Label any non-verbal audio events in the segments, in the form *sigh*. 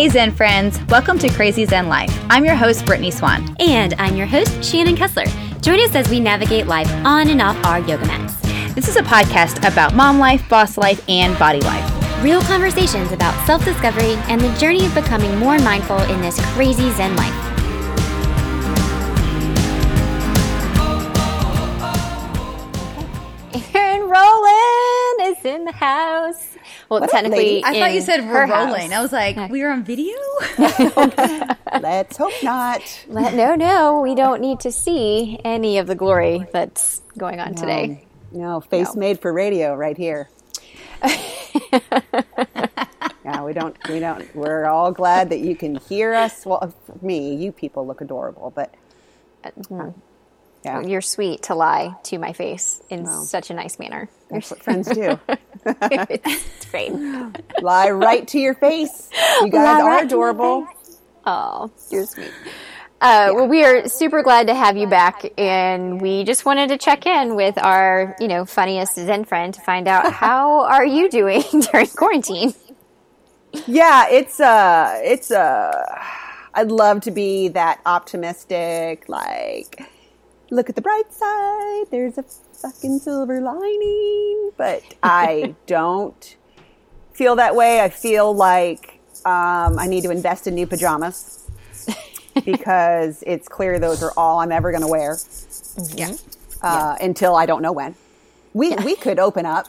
Hey Zen friends, welcome to Crazy Zen Life. I'm your host, Brittany Swan. And I'm your host, Shannon Kessler. Join us as we navigate life on and off our yoga mats. This is a podcast about mom life, boss life, and body life. Real conversations about self discovery and the journey of becoming more mindful in this crazy Zen life. In the house. Well, What technically. I thought you said we're rolling. house. I was like, we are on video? *laughs* Let's hope not. Let- no, no, we don't need to see any of the glory that's going on today. No, face made for radio right here. *laughs* yeah, we don't, we don't, we're all glad that you can hear us. Well, me, you people look adorable, but uh, mm. Yeah, You're sweet to lie to my face in such a nice manner. that's what friends do. *laughs* *laughs* it's great. Lie right to your face. You guys Lie are right adorable. Oh, you're sweet. Uh, Well, we are super glad to have you back, and we just wanted to check in with our, you know, funniest Zen friend to find out *laughs* how are you doing during quarantine. Yeah, it's uh it's uh I'd love to be that optimistic, like look at the bright side, there's a fucking silver lining. But *laughs* I don't feel that way. I feel like um, I need to invest in new pajamas *laughs* because it's clear those are all I'm ever going to wear Yeah. uh, until I don't know when. We we could open up.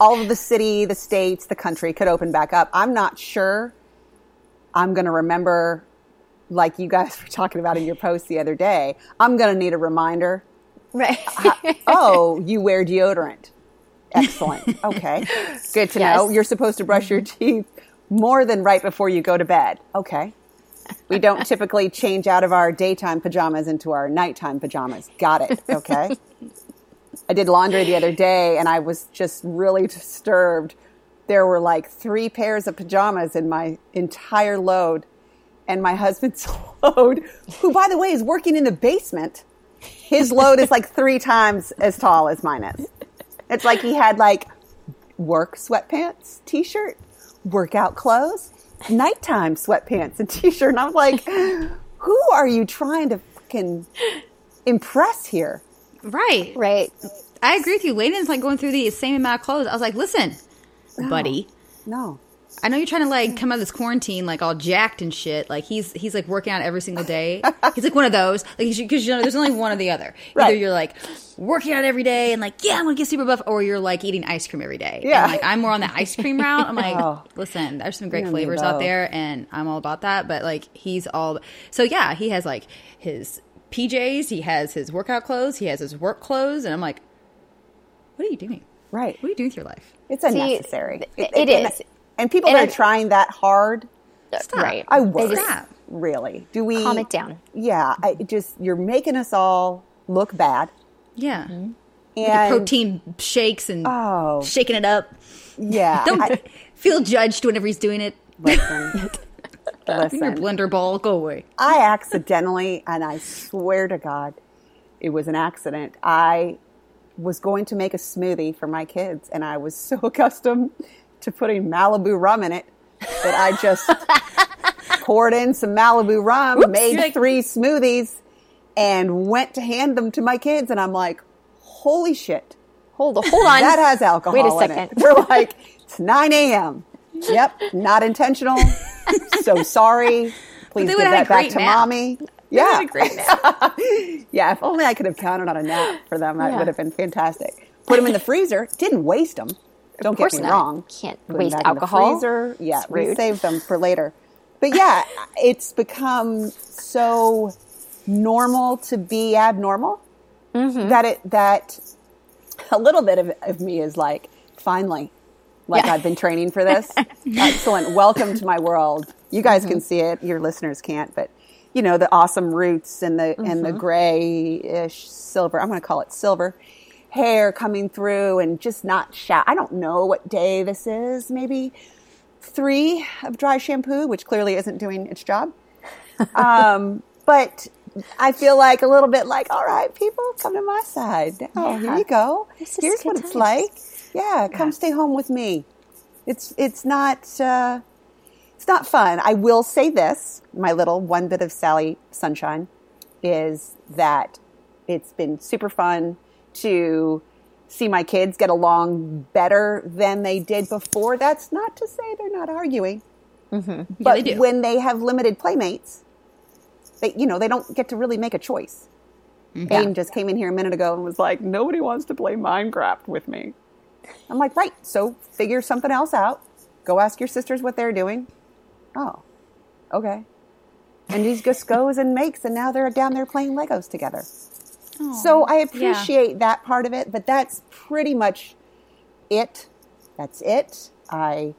All of the city, the states, the country could open back up. I'm not sure. I'm going to remember, like you guys *laughs* were talking about in your post the other day. I'm going to need a reminder. Right. Uh, oh, you wear deodorant. Excellent. *laughs* Okay, good to know. You're supposed to brush your mm-hmm. teeth more than right before you go to bed. Okay. We don't *laughs* typically change out of our daytime pajamas into our nighttime pajamas. Got it. Okay. I did laundry the other day and I was just really disturbed. There were like three pairs of pajamas in my entire load. And my husband's *laughs* load, who by the way is working in the basement, his load is like three times as tall as mine is. It's like he had like work sweatpants, t shirt, workout clothes, nighttime sweatpants and t shirt. And I was like, who are you trying to fucking impress here? Right. right. I agree with you. Layden's like going through the same amount of clothes. I was like, listen, buddy. No. I know you're trying to like come out of this quarantine like all jacked and shit. Like he's he's like working out every single day. *laughs* he's like one of those like because you know there's only one or the other. Either you're like working out every day and like yeah I'm gonna get super buff, or you're like eating ice cream every day. Yeah. And, like I'm more on the ice cream route. I'm like, *laughs* Oh. listen, there's some great You and me flavors out there, and I'm all about that. But like he's all so yeah. He has like his PJs. He has his workout clothes. He has his work clothes, and I'm like, what are you doing? Right. What are you doing with your life? It's unnecessary. it and- is. And people And that are trying that hard, uh, Right. I They worry. just- Stop. Really? Do we Calm it down. Yeah, I just you're making us all look bad. Yeah. Mm-hmm. And Protein shakes and Oh. shaking it up. Yeah. *laughs* Don't I- feel judged whenever he's doing it. listen. *laughs* Your blender ball, go away. I accidentally, and I swear to God, it was an accident. I was going to make a smoothie for my kids, and I was so *laughs* accustomed to putting Malibu rum in it that I just *laughs* poured in some Malibu rum, made like- three smoothies, and went to hand them to my kids. And I'm like, holy shit, Hold, hold on. that has alcohol Wait a in second. *laughs* it. They're like, it's 9 a.m. Yep, not intentional. so *laughs* sorry. Please give that back to nap. mommy. Yeah. great nap. yeah, if only I could have counted on a nap for them, that Yeah. would have been fantastic. Put them in the freezer. Didn't waste them. Don't get me not. wrong. Can't Put waste back in the alcohol. freezer. Yeah, It's we saved them for later. But yeah, it's become so normal to be abnormal Mm-hmm. that it that a little bit of, of me is like finally like Yeah. I've been training for this. *laughs* Excellent. Welcome to my world. You guys Mm-hmm. can see it. Your listeners can't, but you know the awesome roots and the and Mm-hmm. the grayish silver. I'm going to call it silver hair coming through and just not shout. I don't know what day this is. Maybe three of dry shampoo, which clearly isn't doing its job. *laughs* Um, but I feel like a little bit like, all right, people, come to my side. Oh, here you go. Here's what it's like. Yeah, come stay home with me. It's it's not. Uh, it's not fun. I will say this: my little one bit of Sally sunshine is that it's been super fun to see my kids get along better than they did before. That's not to say they're not arguing, Mm-hmm. but they when they have limited playmates, they you know they don't get to really make a choice. Mm-hmm. Aiden just came in here a minute ago and was like, "Nobody wants to play Minecraft with me." I'm like, "Right, so figure something else out. Go ask your sisters what they're doing." Oh, okay. And he just goes and makes, and now they're down there playing Legos together. So I appreciate that part of it, but that's pretty much it. That's it. I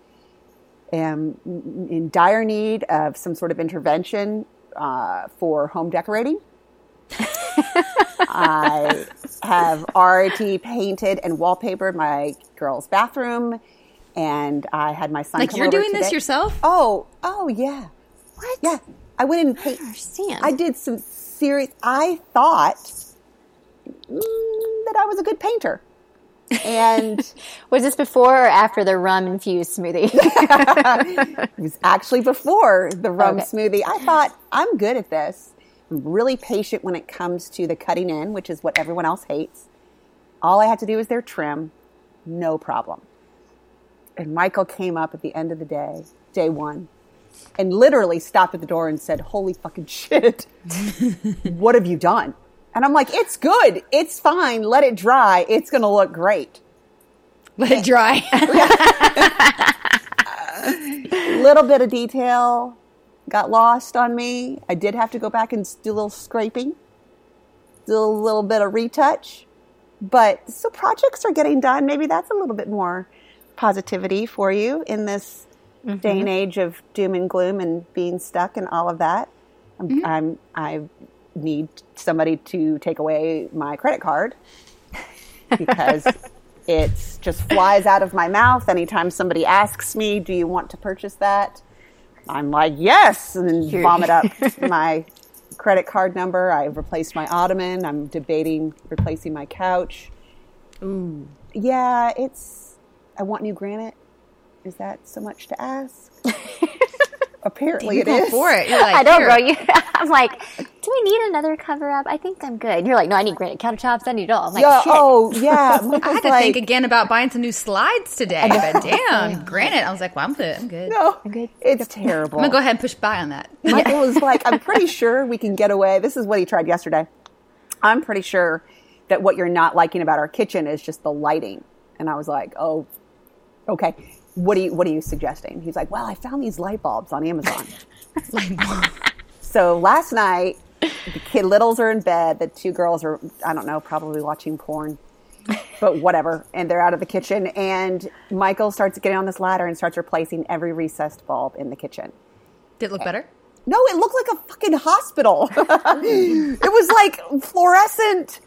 am in dire need of some sort of intervention uh, for home decorating. *laughs* I have already painted and wallpapered my girl's bathroom, and I had my son. Like you're doing this yourself? Oh, oh yeah, What? yeah. I went and paint. understand. I did some serious. I thought that I was a good painter, and *laughs* Was this before or after the rum infused smoothie? *laughs* it was actually before the rum Okay. smoothie. I thought I'm good at this. I'm really patient when it comes to the cutting in, which is what everyone else hates. All I had to do was their trim, no problem. And Michael came up at the end of the day, day one, and literally stopped at the door and said, Holy fucking shit, *laughs* what have you done? And I'm like, It's good. It's fine. Let it dry. It's going to look great. Let it dry. *laughs* little bit of detail got lost on me. I did have to go back and do a little scraping, do a little bit of retouch. But so projects are getting done. Maybe that's a little bit more positivity for you in this mm-hmm. day and age of doom and gloom and being stuck and all of that. I'm, mm-hmm. I'm I need somebody to take away my credit card *laughs* because it just flies out of my mouth anytime somebody asks me, "Do you want to purchase that?" I'm like, "Yes," and then vomit up *laughs* my credit card number. I've replaced my ottoman. I'm debating replacing my couch. Yeah, it's. I want new granite. Is that so much to ask? *laughs* Apparently, You it go is. for it. You're *laughs* like, I don't, "Here." bro. You, *laughs* I'm like, do we need another cover up? I think I'm good. And you're like, no, I need granite countertops. I need it all. I'm like, Yeah, shit. oh *laughs* yeah. I had to like, think again about buying some new slides today. But damn, granite. I was like, well, I'm good. I'm good. No, good. it's terrible. I'm gonna go ahead and push buy on that. Michael was like, I'm pretty sure we can get away. This is what he tried yesterday. I'm pretty sure that what you're not liking about our kitchen is just the lighting. And I was like, oh, okay. What are you What are you suggesting? He's like, well, I found these light bulbs on Amazon. *laughs* so last night, the kid littles are in bed. The two girls are, I don't know, probably watching porn. But whatever, and they're out of the kitchen. And Michael starts getting on this ladder and starts replacing every recessed bulb in the kitchen. Did it look better? No, it looked like a fucking hospital. *laughs* it was like fluorescent.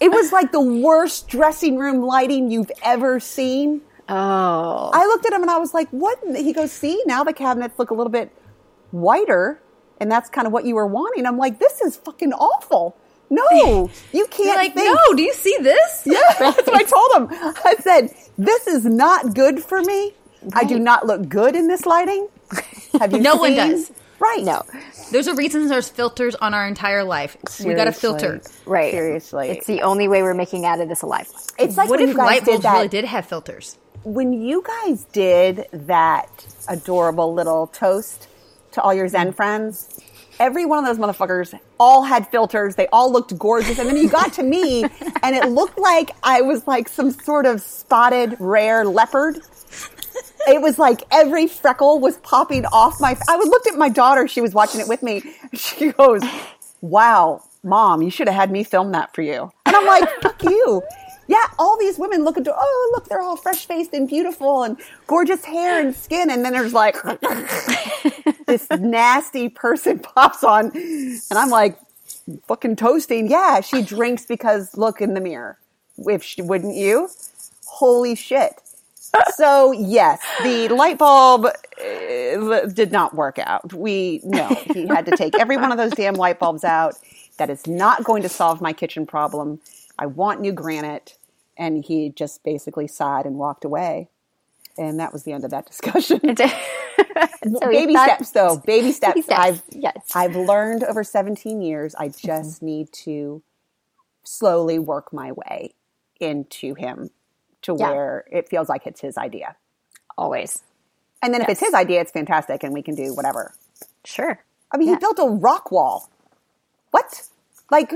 It was like the worst dressing room lighting you've ever seen. Oh. I looked at him and I was like, what? He goes, see, now the cabinets look a little bit whiter. And that's kind of what you were wanting. I'm like, this is fucking awful. No, *laughs* you can't You're like, think. no, do you see this? *laughs* Yeah, *laughs* that's what I told him. I said, this is not good for me. I do not look good in this lighting. Have you No one does. Right. No. There's a reason there's filters on our entire life. We got a filter. Right. Seriously. It's the only way we're making out of this alive. It's like what when if you guys light did bulbs that. really did have filters? When you guys did that adorable little toast to all your Zen friends, every one of those motherfuckers all had filters. They all looked gorgeous. And then you got to me *laughs* and it looked like I was like some sort of spotted rare leopard. It was like every freckle was popping off my. I looked at my daughter. She was watching it with me. She goes, "Wow, mom, you should have had me film that for you." And I'm like, "Fuck you." Yeah, all these women look into. Oh, look, they're all fresh faced and beautiful and gorgeous hair and skin, and then there's like *laughs* this nasty person *laughs* pops on, and I'm like, fucking toasting. Yeah, she drinks because look in the mirror. If she wouldn't you? Holy shit. So yes, the light bulb uh, did not work out. We no, he had to take every one of those damn light bulbs out. That is not going to solve my kitchen problem. I want new granite, and he just basically sighed and walked away. And that was the end of that *laughs* discussion. *laughs* So baby thought- steps though *laughs* baby steps, steps, i've yes. i've learned over 17 years i mm-hmm. just need to slowly work my way into him to Yeah. where it feels like it's his idea Always. and then if it's his idea it's fantastic and we can do whatever Sure. i mean Yeah. he built a rock wall what like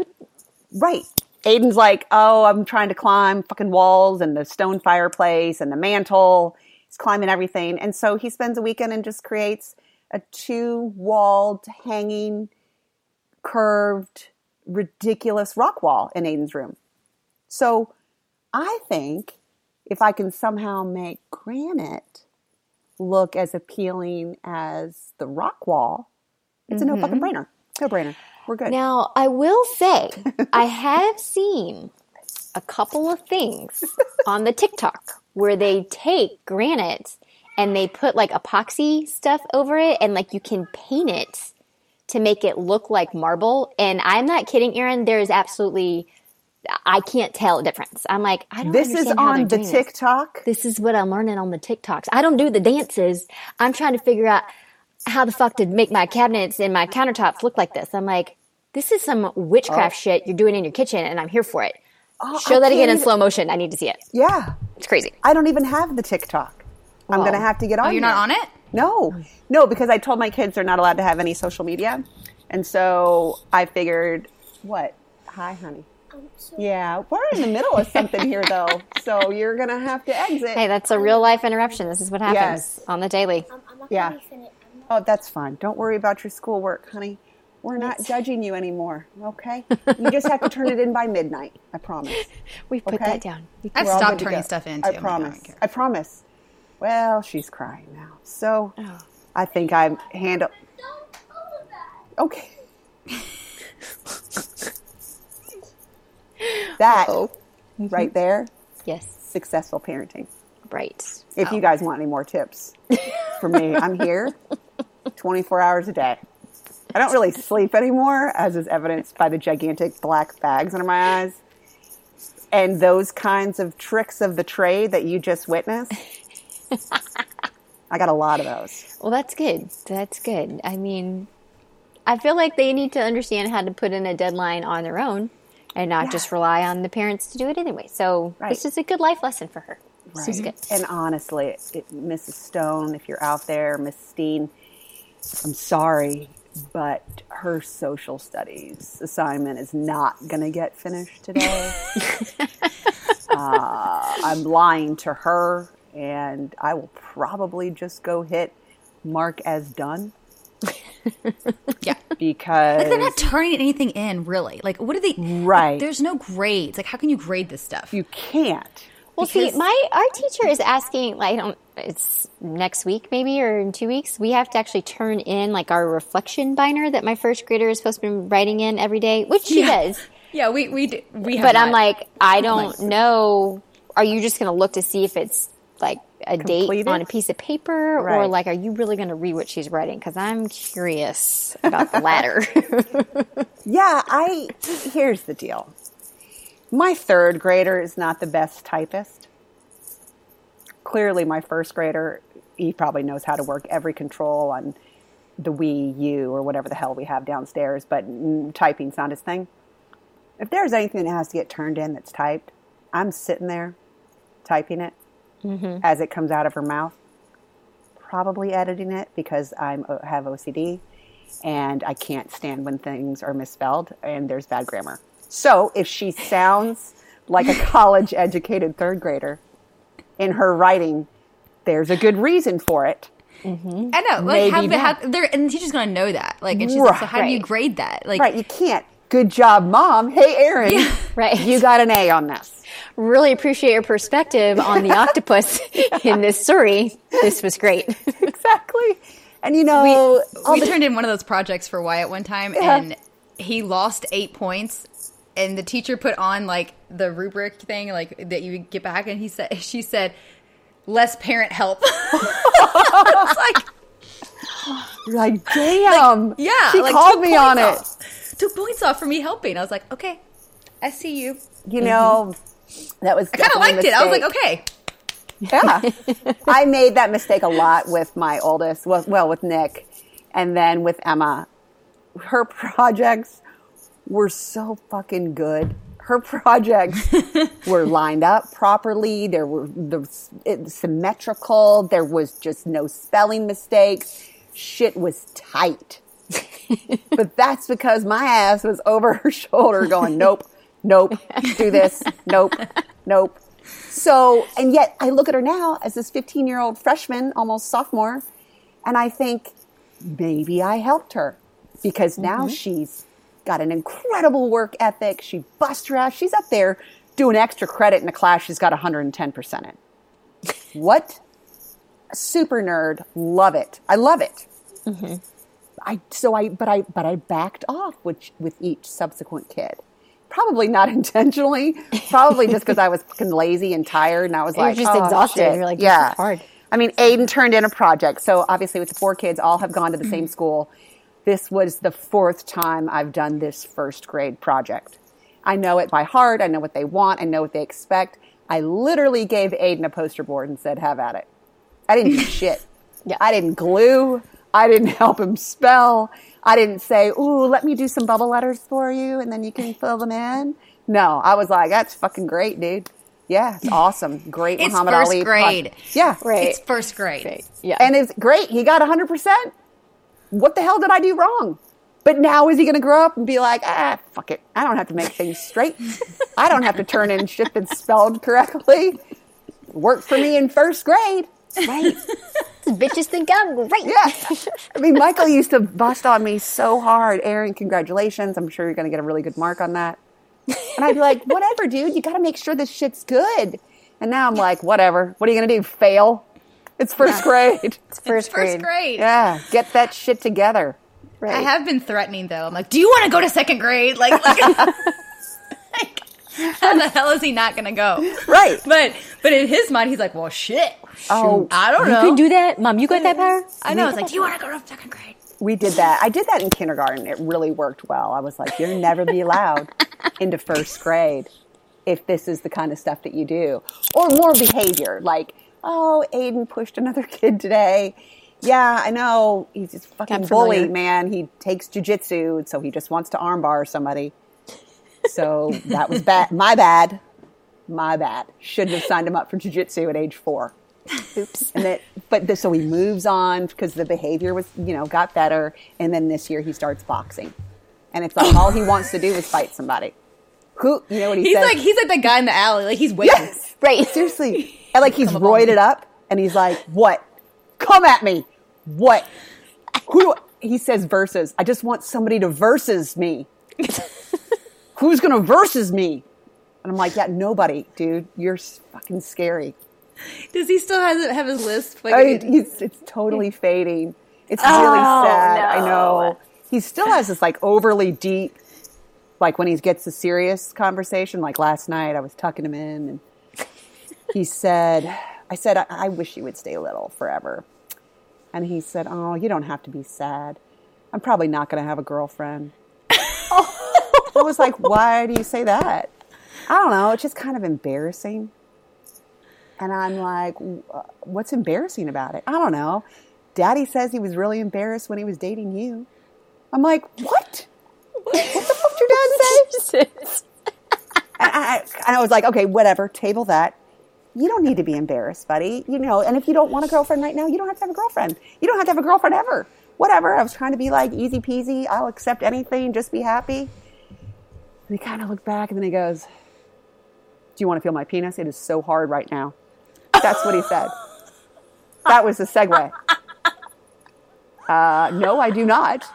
right aiden's like oh i'm trying to climb fucking walls and the stone fireplace and the mantle. He's climbing everything. And so he spends a weekend and just creates a two walled hanging curved ridiculous rock wall in aiden's room. So i think if i can somehow make granite look as appealing as the rock wall it's a no fucking mm-hmm. brainer. No brainer we're good Now, I will say, *laughs* I have seen a couple of things *laughs* on the TikTok where they take granite and they put like epoxy stuff over it and like you can paint it to make it look like marble. And I'm not kidding, Erin. There is absolutely, I can't tell a difference. I'm like, I don't this is on the doing this. tiktok This is what I'm learning on the TikToks. I don't do the dances. I'm trying to figure out how the fuck did make my cabinets and my countertops look like this. I'm like, this is some witchcraft oh. shit you're doing in your kitchen, and I'm here for it. Oh, Show I that again can't in even- slow motion. I need to see it. yeah It's crazy. i don't even have the tiktok i'm gonna have to get oh, on it. Oh, you're not on it? No, no, because I told my kids they're not allowed to have any social media, and so I figured, what? Hi, honey. Yeah, we're in the middle of something here, though, *laughs* so you're gonna have to exit. Hey, that's a real life interruption. This is what happens Yes. on the daily. I'm, I'm not Yeah. Gonna be finished. I'm not Oh, that's fine. Don't worry about your schoolwork, honey. We're not judging you anymore. Okay, you just have to turn it in by midnight. I promise. *laughs* We've put Okay. that down. I've We're all stopped turning stuff in, I too. I'm I promise. don't care. I promise. Well, she's crying now, so Oh. I think I'm handle. Don't open that. Okay. *laughs* that Oh, mm-hmm. right there, yes. successful parenting. Right. If you oh. guys want any more tips from me, I'm here *laughs* 24 hours a day. I don't really sleep anymore, as is evidenced by the gigantic black bags under my eyes. And those kinds of tricks of the trade that you just witnessed. I got a lot of those. Well, that's good. That's good. I mean, I feel like they need to understand how to put in a deadline on their own and not just rely on the parents to do it anyway. So Right. this is a good life lesson for her. This is good. And honestly, it, Mrs. Stone, if you're out there, Miss Steen, I'm sorry, but her social studies assignment is not going to get finished today. *laughs* uh, I'm lying to her, and I will probably just go hit mark as done *laughs* Yeah. because They're not turning anything in, really. Like, what are they? Right. There's no grades. Like, how can you grade this stuff? you can't. Well, see, my our teacher is asking. Like, I don't. It's next week, maybe, or in two weeks. We have to actually turn in like our reflection binder that my first grader is supposed to be writing in every day, which she Yeah. does. *laughs* yeah, we we d- we. Have But I'm like, I don't know. Are you just going to look to see if it's like a date on a piece of paper, or like, are you really going to read what she's writing? Because I'm curious about the latter. *laughs* Yeah, I here's the deal. My third grader is not the best typist. Clearly, my first grader, he probably knows how to work every control on the Wii U or whatever the hell we have downstairs, but typing's not his thing. If there's anything that has to get turned in that's typed, I'm sitting there typing it as it comes out of her mouth, probably editing it because I'm uh, have OCD and I can't stand when things are misspelled and there's bad grammar. So if she sounds like a college educated third grader in her writing, there's a good reason for it. Mm-hmm. I know. Like, maybe how, not. they're, and the teacher's gonna know that. Like, and she's like, so how do you grade that? Like, Right, you can't. Good job, mom. Hey, Erin. *laughs* right. You got an A on this. really appreciate your perspective on the *laughs* octopus in this story. This was great. *laughs* exactly. And you know, all we the- turned in one of those projects for Wyatt one time, Yeah. and he lost eight points. And the teacher put on like the rubric thing, like that you get back, and he said, she said, less parent help. *laughs* I was like, *gasps* like, damn. yeah, She like, called me on it. off. Took points off for me helping. I was like, okay, I see you. You know, that was I kind of liked it. I was like, okay, Yeah. *laughs* I made that mistake a lot with my oldest, well, well, with Nick, and then with Emma. Her *laughs* projects were so fucking good. Her projects *laughs* were lined up properly. There were the symmetrical. There was just no spelling mistakes. Shit was tight. *laughs* but that's because my ass was over her shoulder going, nope, nope, do this, nope, nope. So, and yet I look at her now as this 15 year old freshman, almost sophomore, and I think maybe I helped her because now mm-hmm. she's got an incredible work ethic. She busts her ass. She's up there doing extra credit in a class she's got 110% in. What? Super nerd. Love it. I love it. Mm-hmm. I so I but I but I backed off with with each subsequent kid. Probably not *laughs* intentionally. Probably just because I was fucking lazy and tired, and I was like, just "Oh, exhausted. shit." You're like, yeah, hard. I mean, Aiden turned in a project. So obviously, with the four kids, all have gone to the same mm-hmm. school. This was the fourth time I've done this first grade project. I know it by heart. I know what they want. I know what they expect. I literally gave Aiden a poster board and said, "Have at it." I didn't do shit. *laughs* Yeah. I didn't glue. I didn't *laughs* help him spell. I didn't say, "Ooh, let me do some bubble letters for you, and then you can fill them in." No, I was like, "That's fucking great, dude. Yeah, it's *laughs* awesome. Great Muhammad Ali. It's Muhammad first Ali." grade. project." Yeah, Right. It's first grade. Yeah. and it's great. He got 100%. What the hell did I do wrong? But now is he going to grow up and be like, ah, fuck it. I don't have to make things straight. I don't have to turn in shit that's spelled correctly. Worked for me in first grade. right. These bitches think I'm great. Yeah. I mean, Michael used to bust on me so hard. Erin, congratulations. I'm sure you're going to get a really good mark on that. And I'd be like, whatever, dude. You got to make sure this shit's good. And now I'm like, whatever. What are you going to do? Fail? It's first grade. It's first First grade. grade. Yeah. Get that shit together. Right. I have been threatening though. I'm like, do you want to go to second grade? Like, like, *laughs* like, how the hell is he not going to go? Right. But but in his mind, he's like, well, shit. Oh, I don't know. You can do that, mom. You got that power. I know. It's like, do you want to go to second grade? we did that. I did that in kindergarten. It really worked well. I was like, you'll never be allowed into first grade if this is the kind of stuff that you do. Or more behavior, like, oh, Aiden pushed another *laughs* kid today. Yeah, I know. He's just fucking bully, man. He takes jujitsu, so he just wants to armbar somebody. So *laughs* that was bad. My bad. My bad. Shouldn't have signed him up for jujitsu at age four. Oops. And that, but the, so he moves on because the behavior was, you know, got better. And then this year he starts boxing, and it's like all he wants to do is fight somebody. Who, you know what he He's says? like he's like the guy in the alley. Like he's waiting. yes, Right. seriously, *laughs* and like he's roided up, and he's like, "What? Come at me! What? Who?" Do I-" He says, verses I just want somebody to verses me. *laughs* Who's gonna verses me?" And I'm like, "Yeah, nobody, dude. You're fucking scary." Does he still have have his list? Like, I mean, he's, it's totally *laughs* fading. It's really Oh, sad. I know. He still has this like overly deep, like when he gets a serious conversation. Like last night, I was tucking him in, and he *laughs* said, "I said I, I wish you would stay little forever." And he said, "Oh, you don't have to be sad. I'm probably not going to have a girlfriend." *laughs* I was like, "Why do you say that?" I don't know. It's just kind of embarrassing. And I'm like, uh, what's embarrassing about it? I don't know. Daddy says he was really embarrassed when he was dating you. I'm like, what? *laughs* What the fuck did your dad say? And I, and I was like, okay, whatever, table that. You don't need to be embarrassed, buddy. You know, and if you don't want a girlfriend right now, you don't have to have a girlfriend. You don't have to have a girlfriend ever. Whatever. I was trying to be like easy peasy. I'll accept anything. Just be happy. And he kind of looked back and then he goes, Do you want to feel my penis? It is so hard right now. That's what he said. That was the segue. *laughs* Uh, no, I do not.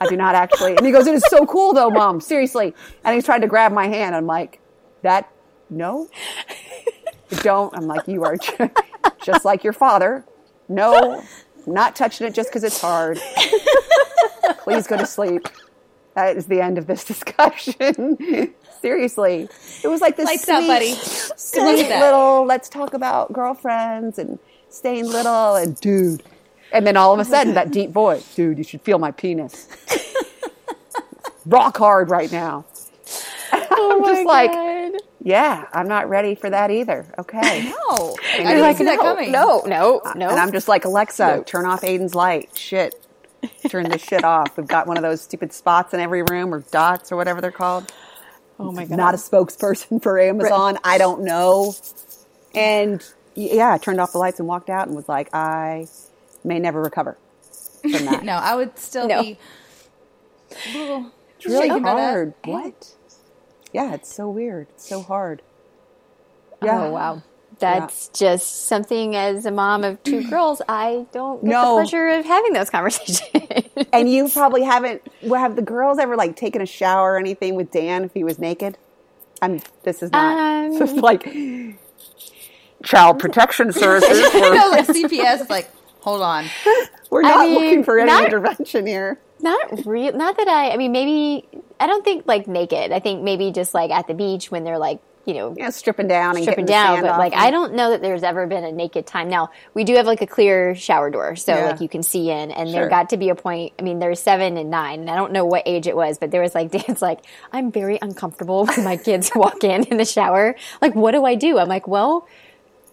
I do not actually. And he goes, It is so cool though, mom. Seriously. And he's trying to grab my hand. I'm like, That, no, don't. I'm like, You are just like your father. No, not touching it just because it's hard. Please go to sleep. That is the end of this *laughs* discussion. Seriously. It was like this Lights sweet, out, buddy. Sweet little, let's talk about girlfriends and staying little and dude. And then all of a *laughs* sudden, that deep voice, dude, you should feel my penis. *laughs* Rock hard right now. *laughs* Oh I'm just like, Yeah, I'm not ready for that either. Okay. No, I you're didn't like, see that no, coming. no, no, uh, no. And I'm just like, Alexa, turn off Aiden's light. Shit. Turn this shit off. We've got one of those stupid spots in every room or dots or whatever they're called. oh my god. Not a spokesperson for Amazon. I don't know. And yeah, I turned off the lights and walked out and was like, I may never recover from *laughs* that. No, I would still No. be. a little It's really shaken by that. hard. What? Yeah, it's so weird. It's so hard. Yeah. Oh wow. That's just something as a mom of two *clears throat* girls, I don't get No. the pleasure of having those conversations. And you *laughs* probably haven't. Well, have the girls ever like taken a shower or anything with Dan if he was naked? I'm. This is not. Um, this *laughs* is like child protection services. I We're, like CPS is like, hold on. *laughs* we're not mean, looking for any not- intervention here. not real not that I I mean maybe I don't think like naked. I think maybe just like at the beach when they're like, you know, Yeah, stripping down and stripping down, but like and- I don't know that there's ever been a naked time. Now we do have like a clear shower door, so Yeah. like you can see in. And Sure. there got to be a point. I mean, there's seven and nine, and I don't know what age it was, but there was like *laughs* Dan's like, I'm very uncomfortable when my kids *laughs* walk in in the shower. Like, what do I do? I'm like, well.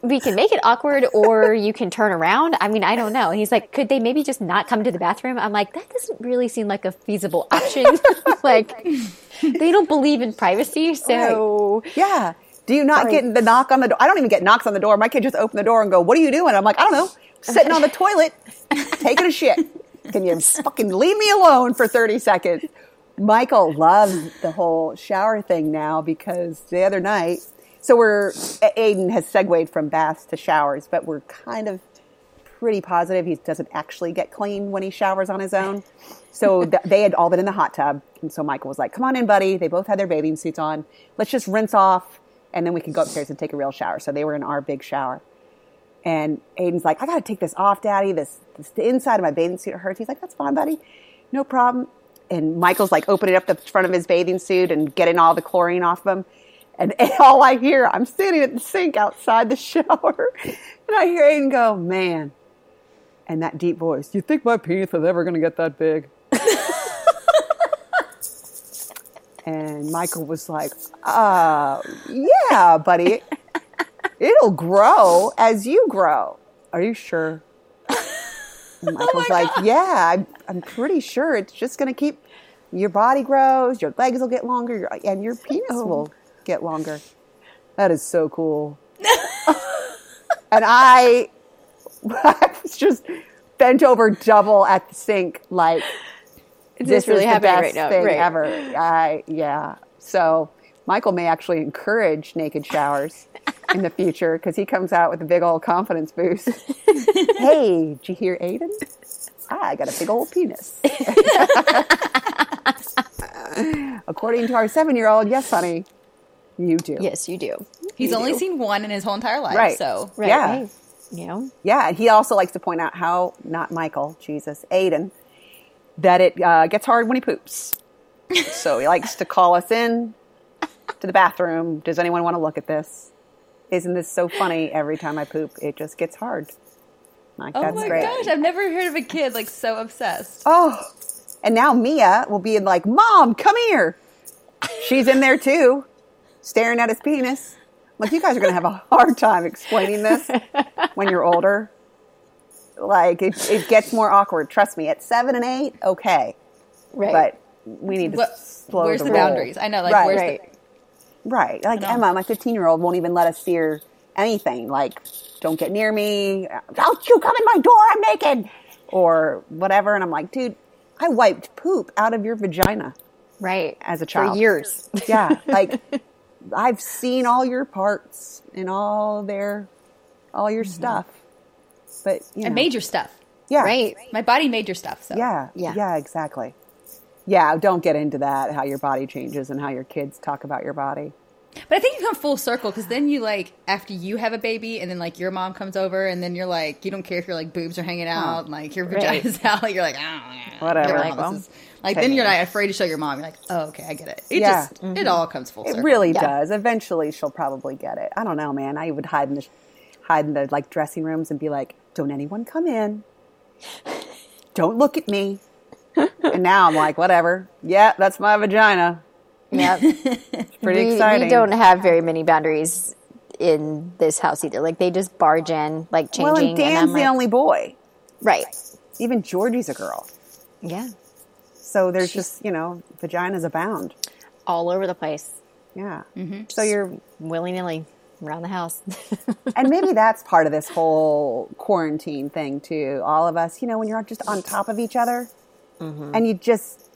We can make it awkward, or you can turn around. I mean, I don't know. And he's like, "Could they maybe just not come to the bathroom?" I'm like, "That doesn't really seem like a feasible option." *laughs* *laughs* like, they don't believe in privacy, so Yeah. Do you not Sorry. get the knock on the door? I don't even get knocks on the door. My kid just open the door and go, "What are you doing?" I'm like, "I don't know, sitting on the toilet, taking a shit. Can you *laughs* fucking leave me alone for 30 seconds?" Michael loves the whole shower thing now because the other night, so we're Aiden has segued from baths to showers, but we're kind of pretty positive he doesn't actually get clean when he showers on his own. So *laughs* th- they had all been in the hot tub. And so Michael was like, come on in, buddy. They both had their bathing suits on. Let's just rinse off and then we can go upstairs and take a real shower. So they were in our big shower. And Aiden's like, I got to take this off, daddy. This, this, the inside of my bathing suit hurts. He's like, that's fine, buddy. No problem. And Michael's like opening up the front of his bathing suit and getting all the chlorine off of him. And, *laughs* all I hear, I'm sitting at the sink outside the shower. *laughs* And I hear Aiden go, man, and that deep voice, you think my penis is ever going to get that big? *laughs* and Michael was like, uh, yeah, buddy. It'll grow as you grow. Are you sure? And Michael's like, yeah, I'm, I'm pretty sure it's just going to keep, your body grows, your legs will get longer, your, and your penis will get longer. That is so cool. *laughs* and I, *laughs* I was just bent over double at the sink, like Is this really is the best right now? thing Right. ever. I yeah. So Michael may actually encourage naked showers in the future because he comes out with a big old confidence boost. *laughs* hey, did you hear Aiden? I got a big old penis. According to our seven-year-old, yes, honey, you do. Yes, you do. He's You only do. seen one in his whole entire life. Right. So Right, Yeah. right. You know, Yeah, and he also likes to point out how not Michael, Jesus, Aiden, that it uh, gets hard when he poops. so he likes to call us in to the bathroom. Does anyone want to look at this? Isn't this so funny? Every time I poop, it just gets hard. Like Oh that's my great. gosh, I've never heard of a kid like so obsessed. Oh, and now Mia will be like, "Mom, come here." She's in there too, staring at his penis. Like you guys are going to have a hard time explaining this when you're older. Like it, it gets more awkward. Trust me. At seven and eight, okay, right? but we need to What, slow where's the, the, boundaries? I know, like Right. where's right. Right. Like know. Emma, my 15 year old, won't even let us steer anything. Like, don't get near me. Don't you come in my door. I'm naked. Or whatever. And I'm like, dude, I wiped poop out of your vagina. right as a for child. years. Yeah. Like, *laughs* I've seen all your parts and all their, all your mm-hmm. stuff. But, you know, major stuff? yeah. right? My body made your stuff. So Yeah. Yeah. Yeah, exactly. Yeah. Don't get into that, how your body changes and how your kids talk about your body. But I think you come full circle because then you like after you have a baby and then like your mom comes over and then you're like you don't care if your like boobs are hanging out and like your Right. vagina's *laughs* out you're like oh, Whatever. your Like, well, is-" like then you're not afraid to show your mom you're like oh okay I get it it Yeah. just it mm-hmm. all comes full It really Yeah. does. Eventually, she'll probably get it. I don't know, man. I would hide in the hide in the like dressing rooms and be like, "Don't anyone come in. Don't look at me." *laughs* and now I'm like, whatever. Yeah, that's my vagina. Yep. *laughs* Pretty we, exciting. we don't have very many boundaries in this house either. Like they just barge in, like changing. well, and Dan's I'm the like, only boy. right. Even Georgie's a girl. Yeah. So there's just, you know, vaginas abound. All over the place, Yeah. Mm-hmm. So you're, willy nilly around the house. *laughs* and maybe that's part of this whole quarantine thing too. All of us, you know, when you're just on top of each other and you just,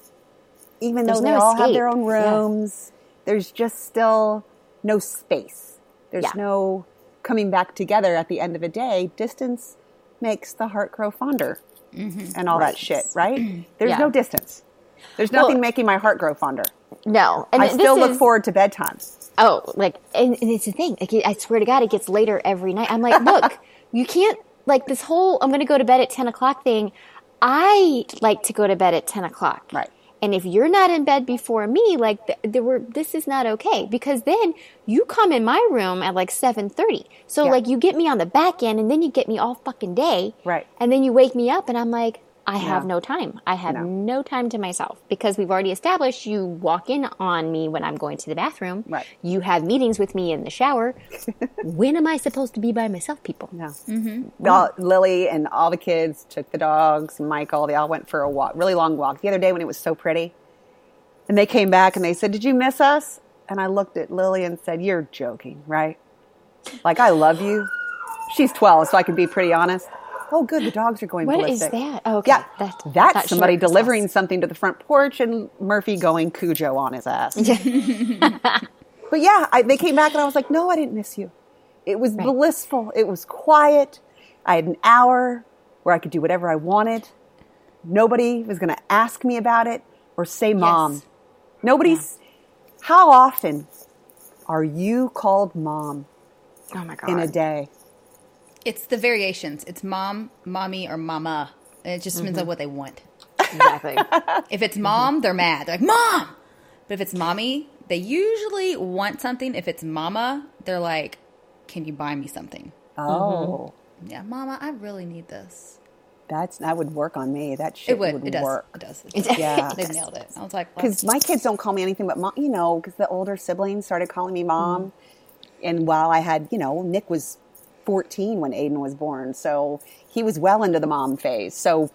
even There's though they no all have their own Yeah. rooms, there's just still no space. There's Yeah. no coming back together at the end of a day. Distance makes the heart grow fonder and all that shit, right? *clears throat* There's Yeah. no distance. There's Well- nothing making my heart grow fonder. no, and I still look is- forward to bedtime. Oh, like, and, and it's the thing. Like, I swear to God, it gets later every night. I'm like, look, *laughs* you can't like this whole. I'm going to go to bed at ten o'clock thing. I like to go to bed at ten o'clock. Right. And if you're not in bed before me, like th- there were, this is not okay because then you come in my room at like seven thirty. So Yeah. like you get me on the back end, and then you get me all fucking day. Right. And then you wake me up, and I'm like, I have No. no time. I have No. no time to myself because we've already established you walk in on me when I'm going to the bathroom. Right. You have meetings with me in the shower. *laughs* when am I supposed to be by myself, people? No. Mm-hmm. All, Lily and all the kids took the dogs, Michael, they all went for a walk, really long walk. The other day when it was so pretty. And they came back and they said, Did you miss us? And I looked at Lily and said, You're joking, right? Like, I love you. She's 12, so I can be pretty honest. Oh, good. The dogs are going What is ballistic. that? Oh, okay. Yeah, That- that's that somebody delivering something to the front porch and Murphy going Cujo on his ass. *laughs* but yeah, I, they came back and I was like, no, I didn't miss you. It was blissful. It was quiet. I had an hour where I could do whatever I wanted. Nobody was going to ask me about it or say mom. Nobody's. How often are you called mom Oh my god. in a day? It's the variations. It's mom, mommy, or mama. It just depends on mm-hmm. what they want. exactly. *laughs* If it's mom, mm-hmm. they're mad. They're like, Mom! But if it's mommy, they usually want something. If it's mama, they're like, Can you buy me something? Oh, mm-hmm. Yeah, mama, I really need this. that's that would work on me. That shit It would. it does. work. It does. *laughs* It does. Yeah. They nailed it. I was like, because my kids don't call me anything but mom. You know, because the older siblings started calling me mom, and while I had, you know, Nick was fourteen when Aiden was born, so he was well into the mom phase. So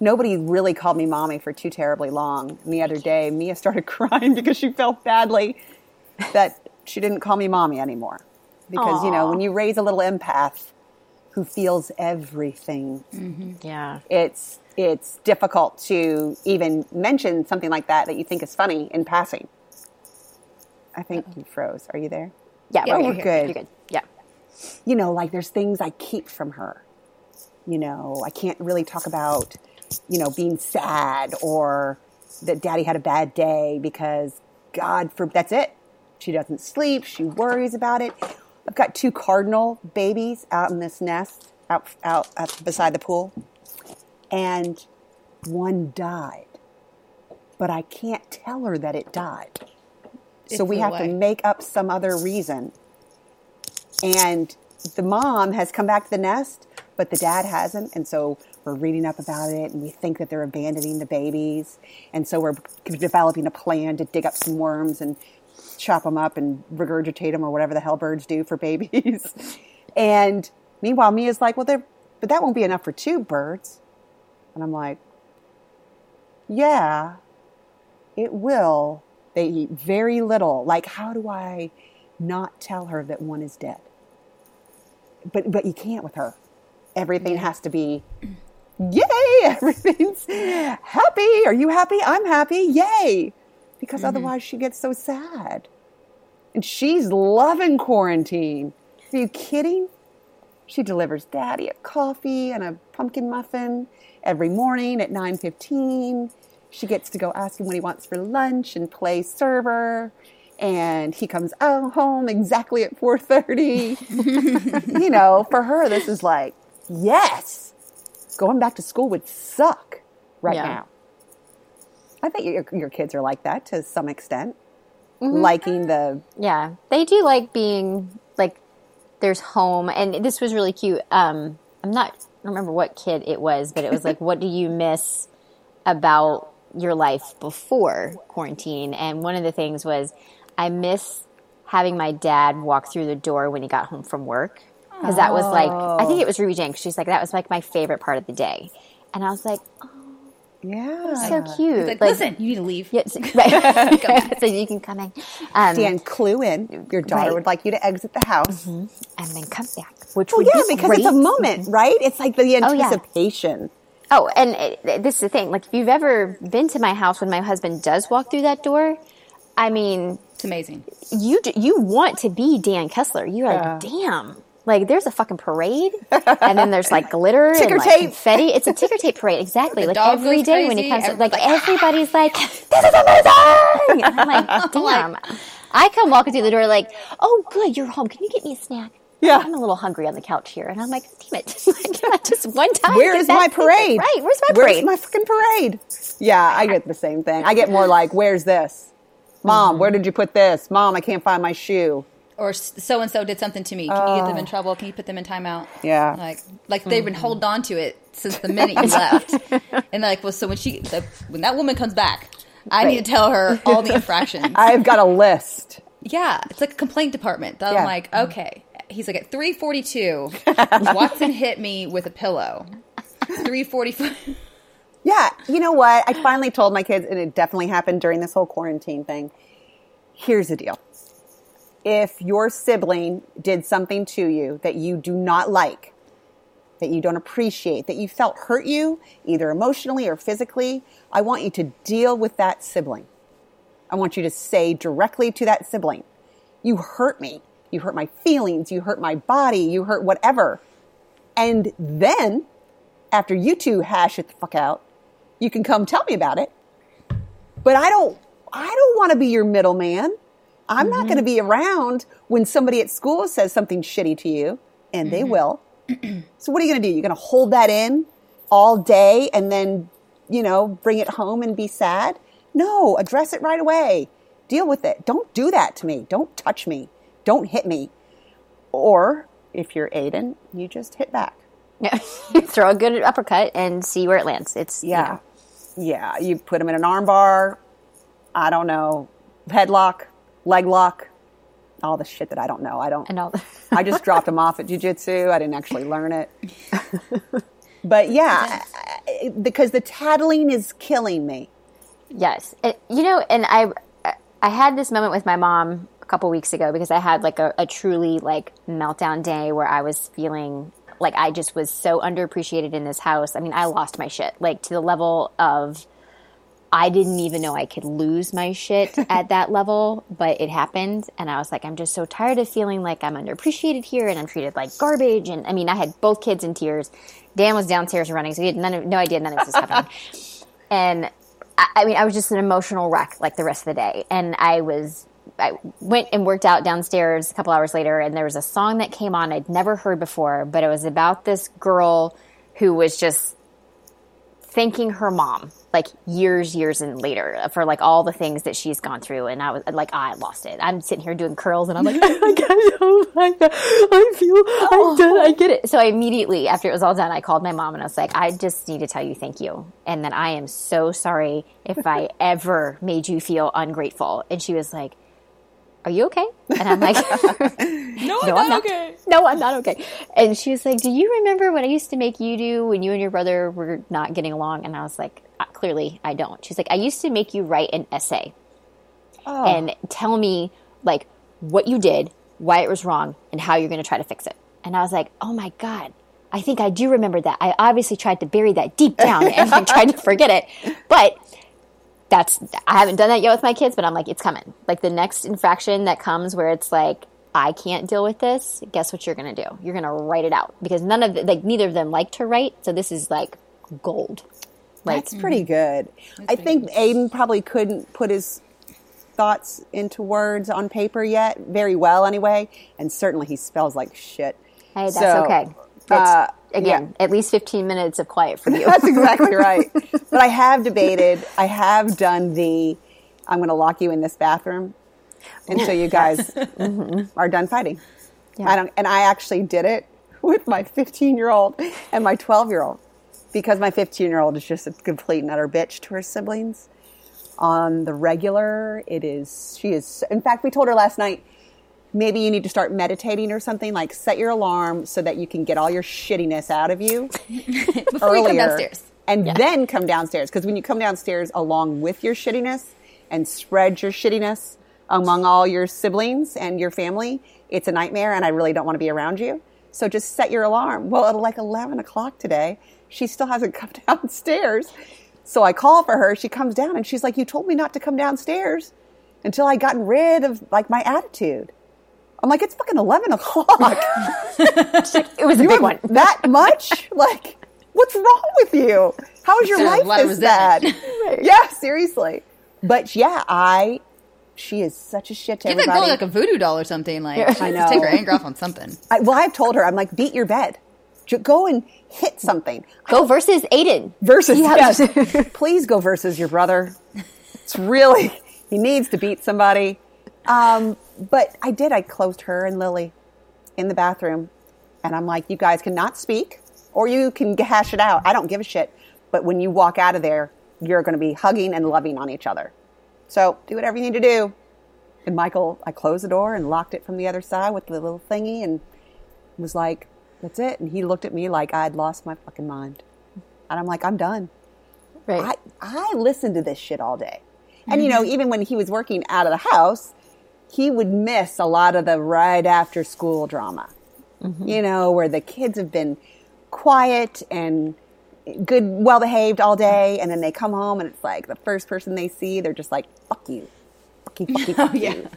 nobody really called me mommy for too terribly long. And the other day, Mia *laughs* started crying because she felt badly that she didn't call me mommy anymore. Because you know, when you raise a little empath who feels everything, mm-hmm. yeah. it's it's difficult to even mention something like that that you think is funny in passing. I think you froze. Are you there? Yeah. Yeah, we're good. Good. You're good. You know, like there's things I keep from her. You know, I can't really talk about, you know, being sad or that daddy had a bad day because God for that's it. She doesn't sleep, she worries about it. I've got two cardinal babies out in this nest out out, out beside the pool. And one died. But I can't tell her that it died. So we have to make up some other reason. And the mom has come back to the nest, but the dad hasn't. And so we're reading up about it and we think that they're abandoning the babies. And so we're developing a plan to dig up some worms and chop them up and regurgitate them or whatever the hell birds do for babies. *laughs* and meanwhile, Mia's like, well, but that won't be enough for two birds. And I'm like, yeah, it will. They eat very little. Like, how do I not tell her that one is dead? But but you can't with her. Everything has to be, yay! *laughs* Everything's happy. Are you happy? I'm happy. Yay! Because mm-hmm. otherwise she gets so sad. And she's loving quarantine. Are you kidding? She delivers daddy a coffee and a pumpkin muffin every morning at 9:15. She gets to go ask him what he wants for lunch and play server. And he comes home exactly at 4:30. *laughs* you know, for her this is like, yes. Going back to school would suck right Yeah. now. I think your, your kids are like that to some extent. Liking the Yeah, they do like being like there's home, and this was really cute. Um, I'm not I don't remember what kid it was, but it was like, *laughs* what do you miss about your life before quarantine, and one of the things was I miss having my dad walk through the door when he got home from work because that was like I think it was Ruby Jane. She's like that was like my favorite part of the day, and I was like, oh, Yeah. so cute. He's like, listen, you need to leave. Yes, right. *laughs* so you can come in. Um, Dan, clue in. Your daughter Right. would like you to exit the house. Mm-hmm. and then come back, which Well, would yeah, be because great. it's a moment, mm-hmm. right? It's like the Oh, yeah. anticipation. Oh, and it, this is the thing. Like, if you've ever been to my house when my husband does walk through that door, I mean, It's amazing. you you want to be Dan Kessler. You're like, damn. Like there's a fucking parade, and then there's like glitter and like tape. confetti. It's a ticker tape parade, exactly. Like every day day when it comes, to, like like, everybody's *laughs* like, "This is amazing!" And *laughs* I'm like, damn. I come walking through the door like, "Oh, good, you're home. Can you get me a snack?" Yeah. I'm a little hungry on the couch here, and I'm like, "Damn it! *laughs* just one time." Where is my parade? Right? Where's my parade? Where's my fucking parade? Yeah, I get the same thing. I get more like, "Where's this. Mom? Where mm-hmm. did you put this, mom? I can't find my shoe." Or so and so did something to me. Can you get them in oh. trouble? Can you put them in timeout? Yeah. Like, like they've been holding on to it since the minute you *laughs* left. And like, well, so when she, the, when that woman comes back, I need to tell her all the *laughs* infractions. I've got a list. Yeah, it's like a complaint department. That Yeah. I'm like, mm-hmm. okay. He's like at 342. Watson hit me with a pillow. *laughs* 345. Yeah, you know what? I *sighs* finally told my kids, and it definitely happened during this whole quarantine thing. Here's the deal. If your sibling did something to you that you do not like, that you don't appreciate, that you felt hurt you, either emotionally or physically, I want you to deal with that sibling. I want you to say directly to that sibling, You hurt me. You hurt my feelings. You hurt my body. You hurt whatever. And then, after you two hash it the fuck out, you can come tell me about it. But I don't I don't want to be your middleman. I'm not going to mm-hmm. be around when somebody at school says something shitty to you, and they mm-hmm. will. so what are you going to do? You're going to hold that in all day and then, you know, bring it home and be sad? No, address it right away. Deal with it. Don't do that to me. Don't touch me. Don't hit me. Or if you're Aiden, you just hit back. *laughs* Yeah. Throw a good uppercut and see where it lands. It's you Yeah. know, Yeah. You put him in an armbar. I don't know. Headlock, leg lock, all the shit that I don't know. I don't. and all. *laughs* I just dropped him off at jujitsu. I didn't actually learn it. *laughs* but yeah, I- because the tattling is killing me. Yes, it, you know, and I I had this moment with my mom a couple weeks ago because I had like a, a truly like meltdown day where I was feeling like I just was so underappreciated in this house. I mean, I lost my shit like to the level of I didn't even know I could lose my shit *laughs* at that level, but it happened. And I was like, I'm just so tired of feeling like I'm underappreciated here and I'm treated like garbage. And I mean, I had both kids in tears. Dan was downstairs running, so he had none no idea none of this was happening. *laughs* and I, I mean, I was just an emotional wreck like the rest of the day. And I was, I went and worked out downstairs a couple hours later, and there was a song that came on I'd never heard before, but it was about this girl who was just thanking her mom like years years and later for like all the things that she's gone through and i was like i lost it. I'm sitting here doing curls and i'm like *laughs* oh i can't oh my God. i feel i'm oh. done i get it. So i immediately after it was all done i called my mom and i was like i just need to tell you thank you and that i am so sorry if i *laughs* ever made you feel ungrateful. And she was like are you okay? And I'm like, *laughs* *laughs* no, I'm not okay. No, I'm not okay. And she was like, do you remember what I used to make you do when you and your brother were not getting along? And I was like, "Uh, clearly I don't. She's like, I used to make you write an essay and tell me like what you did, why it was wrong, and how you're going to try to fix it. And I was like, oh my God. I think I do remember that. I obviously tried to bury that deep down and I *laughs* tried to forget it. But that's I haven't done that yet with my kids, but I'm like, it's coming. Like the next infraction that comes where it's like, I can't deal with this. Guess what you're gonna do? You're gonna write it out because none of the, like neither of them like to write, so this is like gold. Like That's pretty good. I think Aiden probably couldn't put his thoughts into words on paper yet, very well anyway, and certainly he spells like shit. hey, that's So, okay. Uh, again at least 15 minutes of quiet for *laughs* you. That's *laughs* exactly right. but I have debated. I have done the. I'm going to lock you in this bathroom until you guys *laughs* are done fighting. I don't, and I actually did it with my 15 year old and my 12 year old. because my 15 year old is just a complete and utter bitch to her siblings. On the regular, it is, she is, in fact, we told her last night, maybe you need to start meditating or something, like set your alarm so that you can get all your shittiness out of you *laughs* Before you come downstairs. and then come downstairs. Because when you come downstairs along with your shittiness and spread your shittiness among all your siblings and your family, it's a nightmare, and I really don't want to be around you. So just set your alarm. Well, at like 11 o'clock today, she still hasn't *laughs* come downstairs. So I call for her. She comes down and she's like, You told me not to come downstairs until I gotten rid of like my attitude. I'm like, It's fucking 11 *laughs* o'clock. It was a You big one. that much? like, what's wrong with you? How is your There's a life lot of this bad? resentment. *laughs* Yeah, seriously. But yeah, I. She is such a shit to Give that girl like a voodoo doll or something. Like, I know. take her know. anger off on something. *laughs* I, well, I've told her, I'm like, beat your bed. Go and hit something. Go versus Aiden. Versus, Yeah. yes. Please go versus your brother. It's really, he needs to beat somebody. Um, but I did. I closed her and Lily in the bathroom. And I'm like, you guys cannot speak or you can hash it out. I don't give a shit. But when you walk out of there, you're going to be hugging and loving on each other. So do whatever you need to do. And Michael, I closed the door and locked it from the other side with the little thingy and was like, that's it. And he looked at me like I'd lost my fucking mind. And I'm like, I'm done. Right. I, I listened to this shit all day. And, you know, mm-hmm. even when he was working out of the house, he would miss a lot of the right after school drama, mm-hmm. you know, where the kids have been quiet and good, well behaved all day. And then they come home and it's like the first person they see, they're just like, fuck you. Fuck you, fuck you, *laughs* fuck oh, you.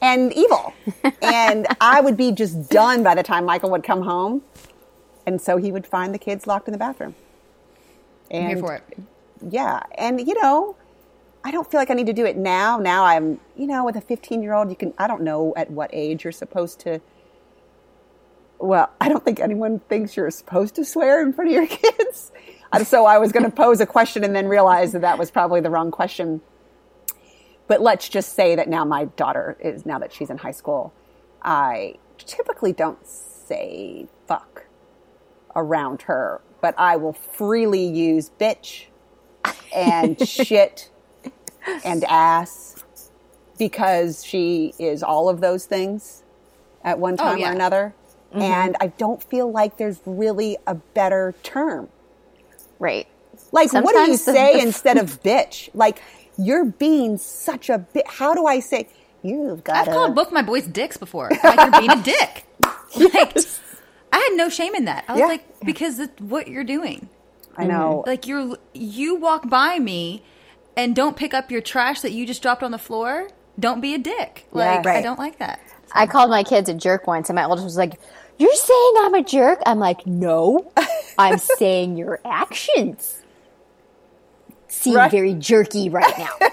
And evil. and I would be just done by the time Michael would come home. And so he would find the kids locked in the bathroom. I'm And here for it. yeah and you know i don't feel like i need to do it now. Now i'm you know with a 15 year old you can i don't know at what age you're supposed to well i don't think anyone thinks you're supposed to swear in front of your *laughs* kids. Uh, so i was going to pose a question and then realize that that was probably the wrong question. But let's just say that now my daughter is now that she's in high school i typically don't say fuck around her but i will freely use bitch and *laughs* shit and ass because she is all of those things at one oh, time yeah. or another. Mm-hmm. And I don't feel like there's really a better term. right. Like, what do you say instead of *laughs* bitch? Like, you're being such a bit. How do I say, you've got I've called both my boys dicks before. Like you're being a dick. *laughs* Like I had no shame in that. I was Yeah. like, because it's what you're doing. I know. Like you're you walk by me and don't pick up your trash that you just dropped on the floor. Don't be a dick. Like Right. I don't like that. I called my kids a jerk once, and my oldest was like, "You're saying I'm a jerk?" I'm like, "No, *laughs* I'm saying your actions seem Right. very jerky right now."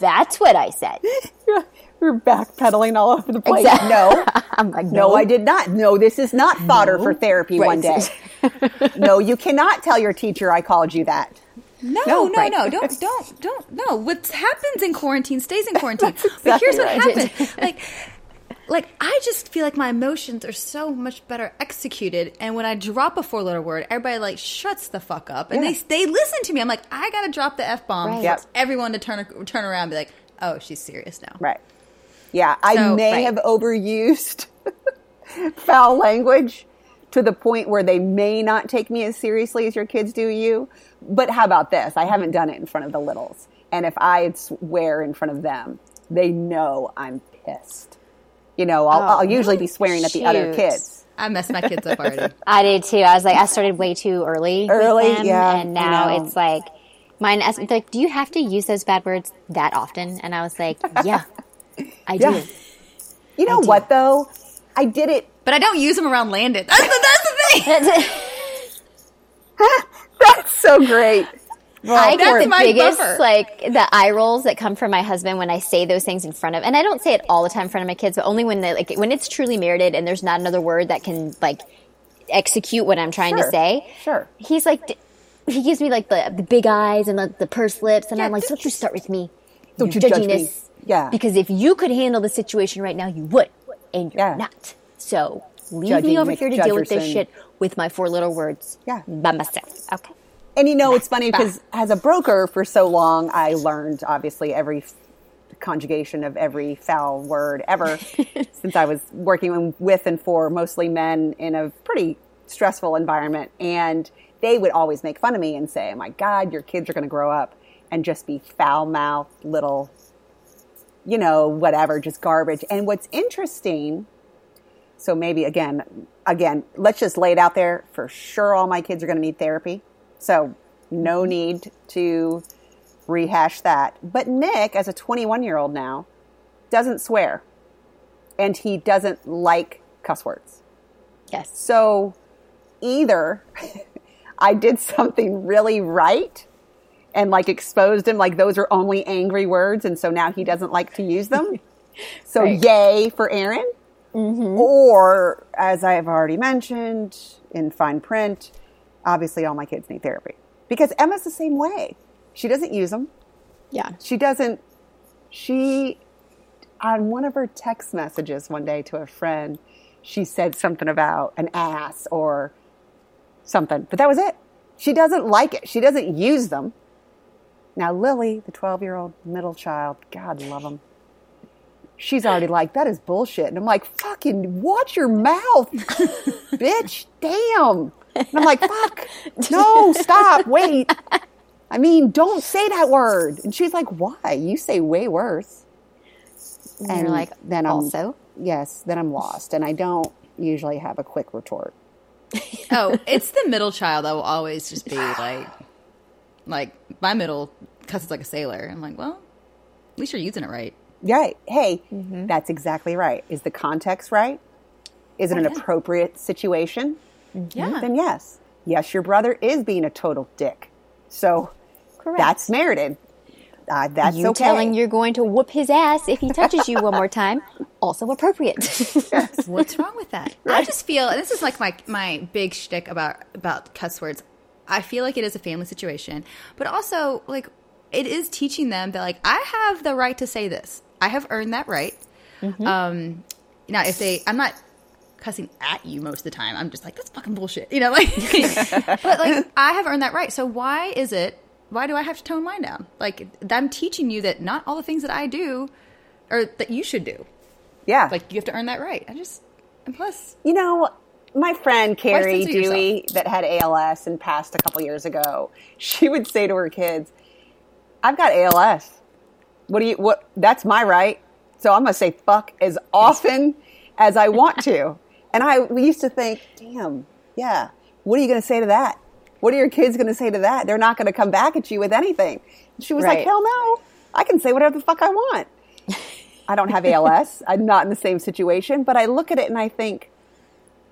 That's what I said. *laughs* You're backpedaling all over the place. Exactly. No, *laughs* I'm like, no, I did not. No, this is not fodder for therapy Right. one day. no, you cannot tell your teacher I called you that. No, No, no, no. Don't, don't, don't. No. What happens in quarantine stays in *laughs* quarantine. but here's what right. happened. Like, like I just feel like my emotions are so much better executed. And when I drop a four-letter word, everybody like shuts the fuck up, and Yeah. they they listen to me. I'm like, I gotta drop the f bomb Right. for Yep. everyone to turn turn around and be like, oh, she's serious now. Right. Yeah, I So- may Right. have overused *laughs* foul language to the point where they may not take me as seriously as your kids do you. But how about this? I haven't done it in front of the littles. And if I swear in front of them, they know I'm pissed. You know, I'll, Oh, I'll usually be swearing at the other kids. I messed my kids up already. *laughs* I did too. I was like, I started way too early. Early, with them, yeah, and I now know. it's like mine. asked me, Like, do you have to use those bad words that often? And I was like, Yeah, I Yeah. do. You know do. what, though? I did it. But I don't use them around Landon. That's the, that's the thing. *laughs* *laughs* That's so great. I get the biggest buffer. like the eye rolls that come from my husband when I say those things in front of, and I don't say it all the time in front of my kids, but only when they like when it's truly merited and there's not another word that can like execute what I'm trying Sure. to say. Sure. He's like, he gives me like the the big eyes and the, the pursed lips, and Yeah, I'm like, don't don't you start with me. Don't You're you judge judging me. this. Yeah. Because if you could handle the situation right now, you would, and you're Yeah. not. So leave Judging me over here to deal with this shit with my four little words. Yeah. By myself. Okay. And you know, it's funny because as a broker for so long, I learned obviously every conjugation of every foul word ever *laughs* since I was working with and for mostly men in a pretty stressful environment. And they would always make fun of me and say, oh my God, your kids are going to grow up and just be foul mouthed little, you know, whatever, just garbage. And what's interesting, so maybe again, again, let's just lay it out there. For sure, all my kids are going to need therapy. So no mm-hmm. need to rehash that. But Nick, as a 21 year old now, doesn't swear and he doesn't like cuss words. Yes. So either *laughs* I did something really right and like exposed him like those are only angry words and so now he doesn't like to use them. *laughs* So Right. yay for Erin. Mm-hmm. Or as I have already mentioned in fine print, obviously all my kids need therapy because Emma's the same way. She doesn't use them. Yeah. She doesn't. She on one of her text messages one day to a friend, she said something about an ass or something, but that was it. She doesn't like it. She doesn't use them. Now Lily, the 12-year-old middle child, God love him. She's already like, that is bullshit. And I'm like, fucking watch your mouth, *laughs* bitch. Damn. And I'm like, fuck. *laughs* No, stop. Wait. I mean, don't say that word. And she's like, why? You say way worse. And you're like, then I'm, also? yes, then I'm lost. And I don't usually have a quick retort. *laughs* Oh, it's the middle child that will always just be like, like my middle cusses like a sailor. I'm like, well, at least you're using it right. Yeah. Hey, Mm-hmm. that's exactly right. Is the context right? Is it an appropriate situation? Yeah. Then yes. Yes, your brother is being a total dick. So Correct. that's merited. Uh, that's you okay. telling you're going to whoop his ass if he touches you one more time, also appropriate. What's wrong with that? I just feel, and this is like my my big shtick about about cuss words. I feel like it is a family situation, but also like it is teaching them that like I have the right to say this. I have earned that right. Um, now if they, I'm not cussing at you most of the time. I'm just like that's fucking bullshit, you know. Like, *laughs* but like *laughs* I have earned that right. So why is it? Why do I have to tone mine down? Like I'm teaching you that not all the things that I do, or that you should do. yeah. Like you have to earn that right. I just and plus You know, my friend Carrie Dewey that had ALS and passed a couple years ago, *laughs* she would say to her kids, I've got ALS. What do you what that's my right. So I'm gonna say fuck as often as I want to. *laughs* And I we used to think, damn, yeah, what are you gonna say to that? What are your kids gonna say to that? They're not gonna come back at you with anything. And she was like, Hell no. I can say whatever the fuck I want. *laughs* I don't have ALS. I'm not in the same situation, but I look at it and I think,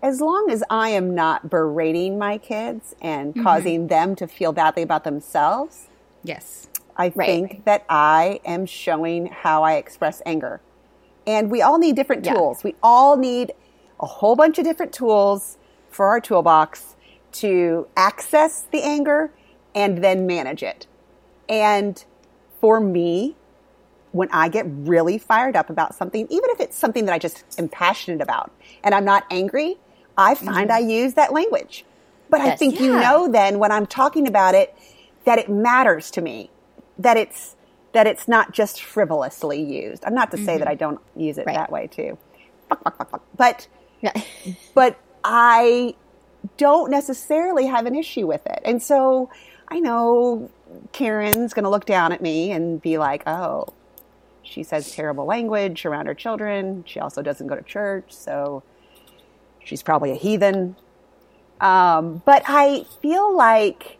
as long as I am not berating my kids and Mm-hmm. causing them to feel badly about themselves, yes. I Right. think that I am showing how I express anger. And we all need different Yeah. tools. We all need a whole bunch of different tools for our toolbox to access the anger and then manage it. And for me, when I get really fired up about something, even if it's something that I just am passionate about and I'm not angry, I find I use that language. But I Mm-hmm. Yes. think you know then when I'm talking about it that it matters to me, that it's that it's not just frivolously used. I'm not to say that I don't use it Mm-hmm. Right. that way too. But Yeah. *laughs* but I don't necessarily have an issue with it. And so I know Karen's going to look down at me and be like, oh, she says terrible language around her children. She also doesn't go to church, so she's probably a heathen. Um, but I feel like,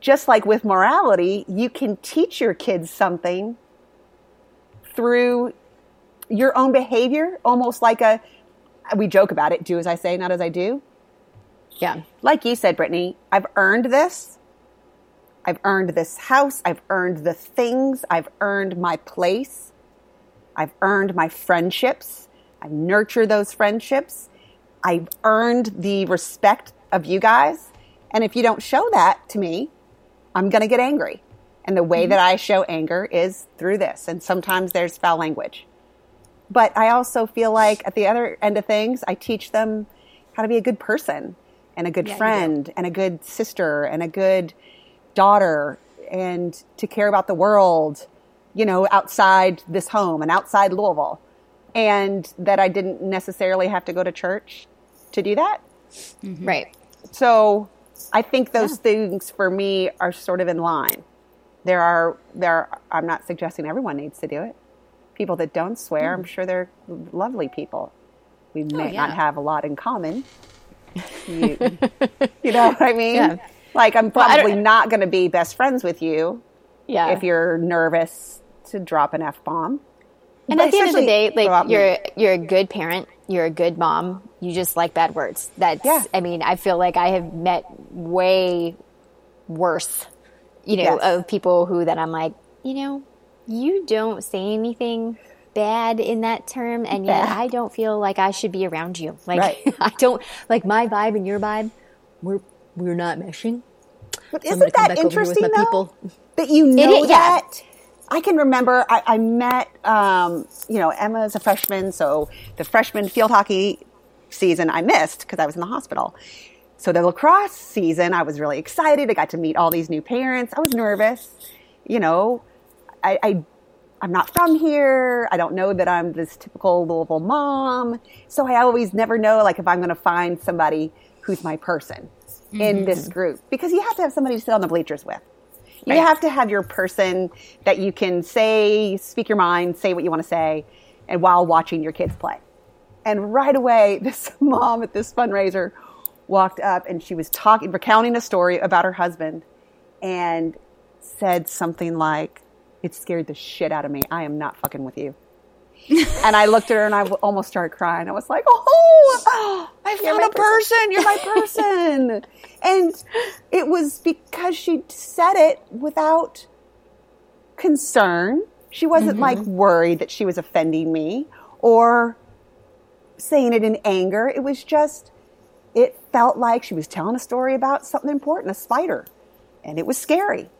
just like with morality, you can teach your kids something through your own behavior, almost like a, we joke about it, do as I say, not as I do. yeah. Like you said, Brittany, I've earned this. I've earned this house. I've earned the things. I've earned my place. I've earned my friendships. I nurture those friendships. I've earned the respect of you guys. And if you don't show that to me, I'm going to get angry. And the way mm-hmm. that I show anger is through this. And sometimes there's foul language. But I also feel like at the other end of things, I teach them how to be a good person and a good Yeah, friend and a good sister and a good daughter and to care about the world, you know, outside this home and outside Louisville. And that I didn't necessarily have to go to church to do that. Mm-hmm. Right. So I think those things for me are sort of in line. There are there I'm not suggesting everyone needs to do it. People that don't swear, I'm hmm. sure they're lovely people. We oh, may yeah. not have a lot in common. *laughs* You, you know what I mean? Yeah. Like I'm I don't- probably not going to be best friends with you Yeah. if you're nervous to drop an f bomb. and at the end of the day, like you're you're a good parent, you're a good mom. You just like bad words. That's Yeah. I mean, I feel like I have met way worse, you know, Yes. of people who that I'm like, you know, you don't say anything bad in that term and yet. I don't feel like I should be around you. Like Right. *laughs* I don't like my vibe and your vibe, we're we're not meshing. But isn't that back over here with interesting though? people. That you know is- yeah. I can remember I, I met, um, you know, Emma's a freshman, so the freshman field hockey season I missed because I was in the hospital. So the lacrosse season, I was really excited. I got to meet all these new parents. I was nervous, you know. I, I I'm not from here. I don't know that I'm this typical Louisville mom. So I always never know like if I'm going to find somebody who's my person in this group because you have to have somebody to sit on the bleachers with. You Right. have to have your person that you can say, speak your mind, say what you want to say, and while watching your kids play. And right away, *laughs* this mom at this fundraiser walked up and she was talking, recounting a story about her husband and said something like, It scared the shit out of me. I am not fucking with you. And I looked at her and I w- almost started crying. I was like, Oh, I found a person. You're my person. and it was because she said it without concern. She wasn't like worried that she was offending me or saying it in anger. It was just, it felt like she was telling a story about something important, a spider. And it was scary.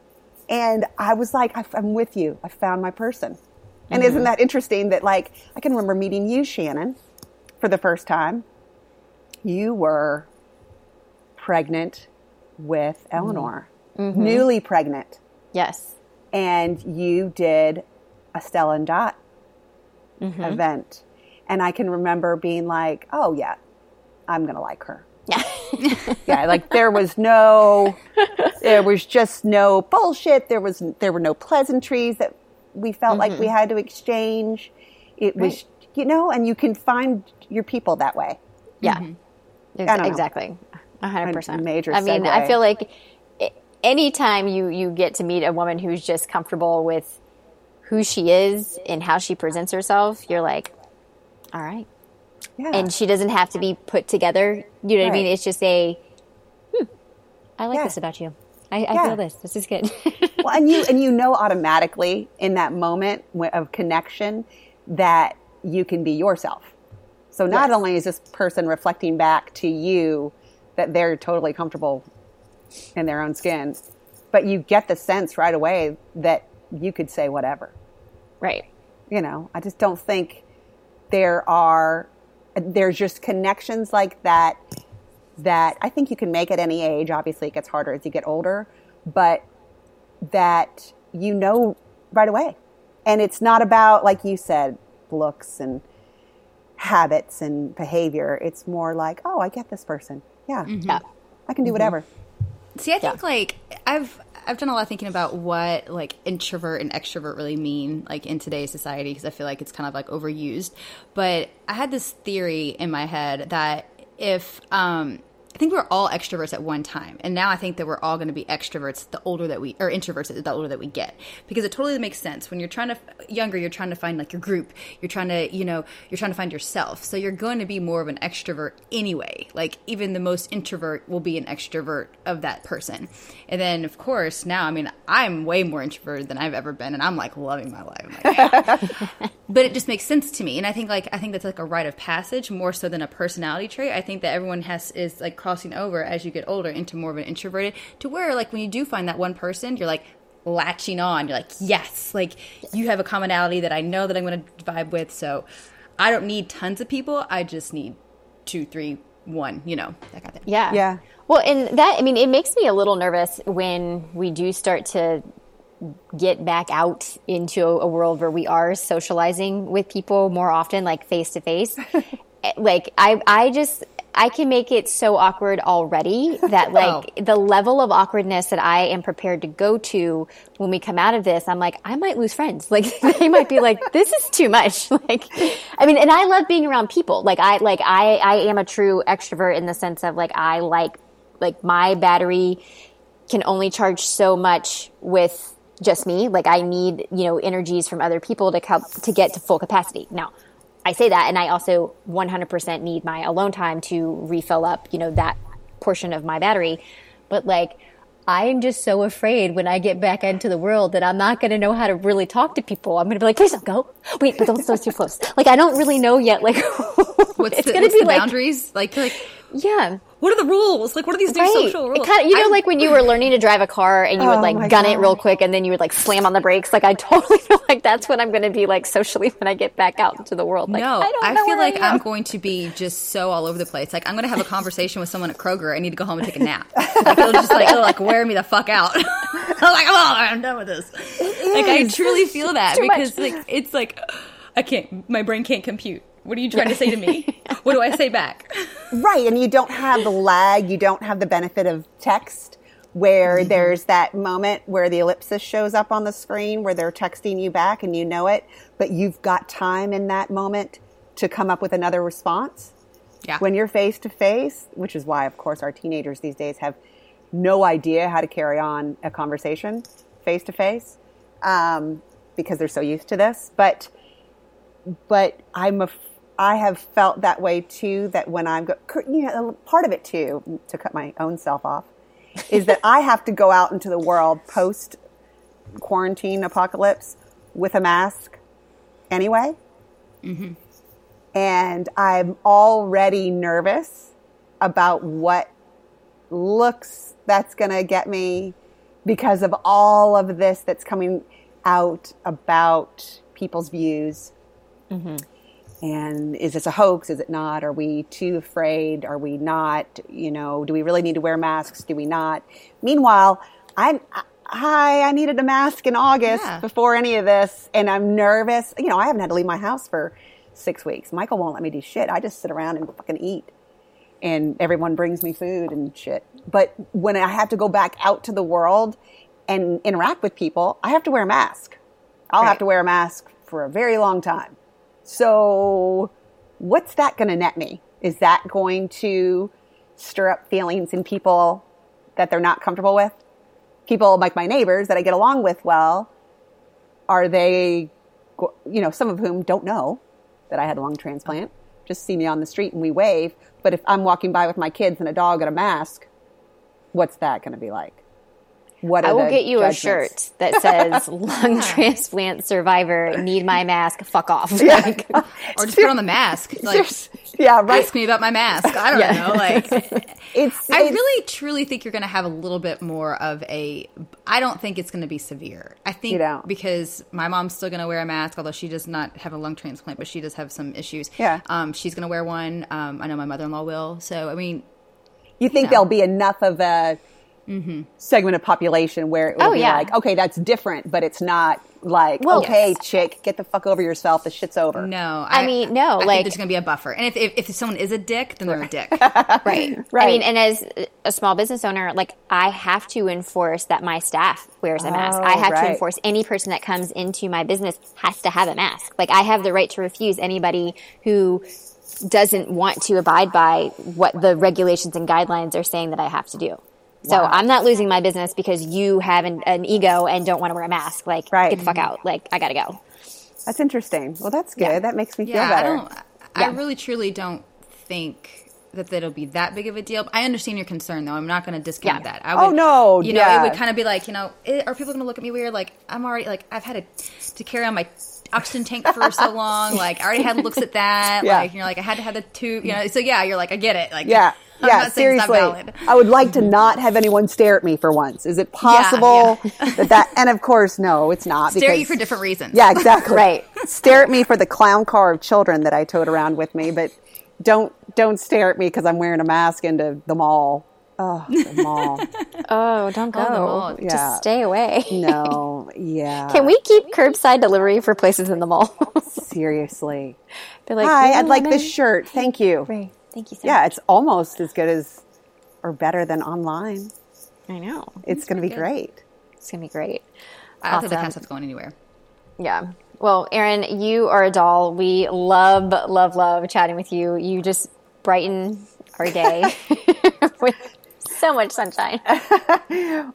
And I was like, I'm with you. I found my person. And isn't mm-hmm. that interesting that, like, I can remember meeting you, Shannon, for the first time. You were pregnant with Eleanor, mm-hmm. newly pregnant Yes. and you did a Stella and Dot mm-hmm. event. And I can remember being like, oh, yeah, I'm going to like her. Yeah. *laughs* Yeah, like there was no, *laughs* there was just no bullshit. There was, there were no pleasantries that we felt like we had to exchange. It was, you know, and you can find your people that way. Yeah, I Ex- exactly, a hundred percent. major I mean, I feel like a- anytime you you get to meet a woman who's just comfortable with who she is and how she presents herself, you're like, all right, Yeah. and she doesn't have to be put together. You know what I mean? It's just a, hmm, I like Yeah. this about you. I, I Yeah. feel this. This is good. *laughs* well, and you and you know automatically in that moment of connection that you can be yourself. So not Yes. only is this person reflecting back to you that they're totally comfortable in their own skin, but you get the sense right away that you could say whatever. right. You know, I just don't think there are there's just connections like that that I think you can make at any age. Obviously, it gets harder as you get older, but that you know right away. And it's not about, like you said, looks and habits and behavior. It's more like, oh, I get this person. Yeah, mm-hmm. Yeah. I can do mm-hmm. whatever. See, I think like I've I've done a lot of thinking about what like introvert and extrovert really mean like in today's society because I feel like it's kind of like overused. But I had this theory in my head that if um I think we we're all extroverts at one time, and now I think that we're all going to be extroverts the older that we or introverts the older that we get. Because it totally makes sense. When you're trying to younger, you're trying to find like your group, you're trying to you know you're trying to find yourself, so you're going to be more of an extrovert anyway. Like even the most introvert will be an extrovert of that person, and then of course now I mean I'm way more introverted than I've ever been, and I'm like loving my life. Like, yeah. *laughs* But it just makes sense to me. And i think like i think that's like a rite of passage more so than a personality trait. I think that everyone has is like crossing over as you get older into more of an introverted to where like when you do find that one person you're like latching on you're like yes like you have a commonality that i know that i'm going to vibe with so i don't need tons of people i just need two three one, you know, that kind of thing. Yeah. Yeah. Well, and that, I mean, it makes me a little nervous when we do start to get back out into a, a world where we are socializing with people more often, like face to face. *laughs* Like, I, I just, I can make it so awkward already *laughs* that, like, the level of awkwardness that I am prepared to go to when we come out of this, I'm like, I might lose friends. *laughs* Like, they might be like, this is too much. *laughs* Like, I mean, and I love being around people. Like, I, like, I, I am a true extrovert in the sense of, like, I like like my battery can only charge so much with just me like i need you know energies from other people to help to get to full capacity now i say that and i also 100% need my alone time to refill up you know that portion of my battery. But like i'm just so afraid when i get back into the world that i'm not going to know how to really talk to people. I'm going to be like please don't go. Wait but don't go too close. Like i don't really know yet like *laughs* What's it's the, going to be the like boundaries? Like, like, yeah what are the rules? Like, what are these new Right. social rules? Kind of, you know, I'm- like when you were learning to drive a car and you Oh would like my gun it real quick and then you would like slam on the brakes. Like I *laughs* totally feel like that's what I'm going to be like socially when I get back out into the world. Like, no, I, don't I, know feel like I I'm going to be just so all over the place. Like I'm going to have a conversation with someone at Kroger. I need to go home and take a nap. *laughs* Like it'll just like it'll like wear me the fuck out. *laughs* I'm like, come on, I'm done with this. Like I truly feel that too much. because like it's like I can't. My brain can't compute. What are you trying to say to me? *laughs* What do I say back? Right, and you don't have the lag, you don't have the benefit of text where Mm-hmm. there's that moment where the ellipsis shows up on the screen where they're texting you back and you know it, but you've got time in that moment to come up with another response. Yeah. When you're face to face, which is why, of course, our teenagers these days have no idea how to carry on a conversation face to face um, because they're so used to this. But but I'm a, I have felt that way too. That when I'm, go, you know, part of it too, to cut my own self off, is that I have to go out into the world post quarantine apocalypse with a mask anyway. Mm-hmm. And I'm already nervous about what looks that's going to get me because of all of this that's coming out about people's views. Mm-hmm. And is this a hoax? Is it not? Are we too afraid? Are we not? You know, do we really need to wear masks? Do we not? Meanwhile, I'm. Hi, I needed a mask in August Yeah. before any of this, and I'm nervous. You know, I haven't had to leave my house for six weeks. Michael won't let me do shit. I just sit around and fucking eat and everyone brings me food and shit. But when I have to go back out to the world and interact with people, I have to wear a mask. I'll have to wear a mask for a very long time. So, what's that going to net me? Is that going to stir up feelings in people that they're not comfortable with? People like my neighbors that I get along with well, are they, you know, some of whom don't know that I had a lung transplant, just see me on the street and we wave. But if I'm walking by with my kids and a dog and a mask, what's that going to be like? What are I will the get you a shirt that says *laughs* "Lung transplant survivor need my mask. Fuck off." *laughs* Like, Or just put on the mask. *laughs* Like Yeah, right. ask me about my mask. I don't Yeah. know. Like It's, I it's- really truly think you're going to have a little bit more of a. I don't think it's going to be severe. I think You don't? because my mom's still going to wear a mask, although she does not have a lung transplant, but she does have some issues. Yeah. Um, she's going to wear one. Um, I know my mother in law will. So I mean, you think know. there'll be enough of a segment of population where it will Oh, be yeah. like, okay, that's different, but it's not like, Well- okay, Yes. chick, get the fuck over yourself. The shit's over. no. I mean, no, I think like- there's going to be a buffer, and if, if if someone is a dick, then they're a dick. *laughs* right. Right. I mean, and as a small business owner, like I have to enforce that my staff wears a mask. Oh, I have right. to enforce any person that comes into my business has to have a mask. Like I have the right to refuse anybody who doesn't want to abide by what the regulations and guidelines are saying that I have to do. So Wow. I'm not losing my business because you have an, an ego and don't want to wear a mask. Like, Right. get the fuck out. Like, I gotta go. That's interesting. Well, that's good. Yeah. That makes me feel yeah, I don't. I really truly don't think that that'll be that big of a deal. I understand your concern, though. I'm not going to discount Yeah. that. I Oh, would, no, you know, yeah. it would kind of be like, you know, eh, are people going to look at me weird? Like I'm already like I've had to, to carry on my oxygen tank for so *laughs* long. Like I already had looks at that. Yeah. Like you're like I had to have the tube. You know, so yeah, you're like I get it. Like Yeah. I'm yeah, not seriously. not valid. I would like to not have anyone stare at me for once. Is it possible that that, and of course, no, it's not. *laughs* Stare at you because- for different reasons. Yeah, exactly. *laughs* Right. Stare at me for the clown car of children that I towed around with me, but don't don't stare at me because I'm wearing a mask into the mall. Oh, the mall. *laughs* Oh, don't go. Oh, the mall. Just stay away. No, *laughs* yeah. Can we keep curbside delivery for places in the mall? *laughs* seriously? They're like, Hi, I'd like this shirt. Thank you. Great. Thank you so Yeah, much. it's almost as good as or better than online. I know. It's going to be great. It's going to be great. I don't think the Awesome. concept's going anywhere. Yeah. Well, Erin, you are a doll. We love, love, love chatting with you. You just brighten our day with so much sunshine. *laughs*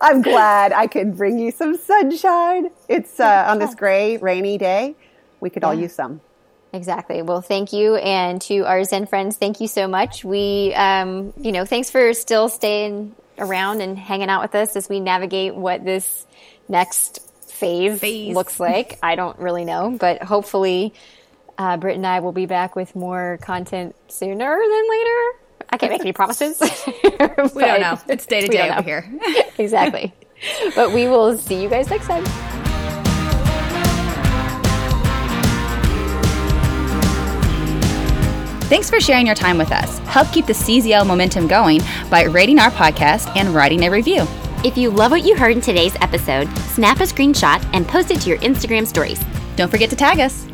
I'm glad I could bring you some sunshine. It's uh, on this gray, rainy day. We could all use some. Exactly. Well, thank you. And to our Zen friends, thank you so much. We, um, you know, thanks for still staying around and hanging out with us as we navigate what this next phase, Phase. looks like. *laughs* I don't really know, but hopefully, uh, Britt and I will be back with more content sooner than later. I can't make any promises. *laughs* *laughs* We don't know. It's day to day over know. here. *laughs* exactly. But we will see you guys next time. Thanks for sharing your time with us. Help keep the CZL momentum going by rating our podcast and writing a review. If you love what you heard in today's episode, snap a screenshot and post it to your Instagram stories. Don't forget to tag us.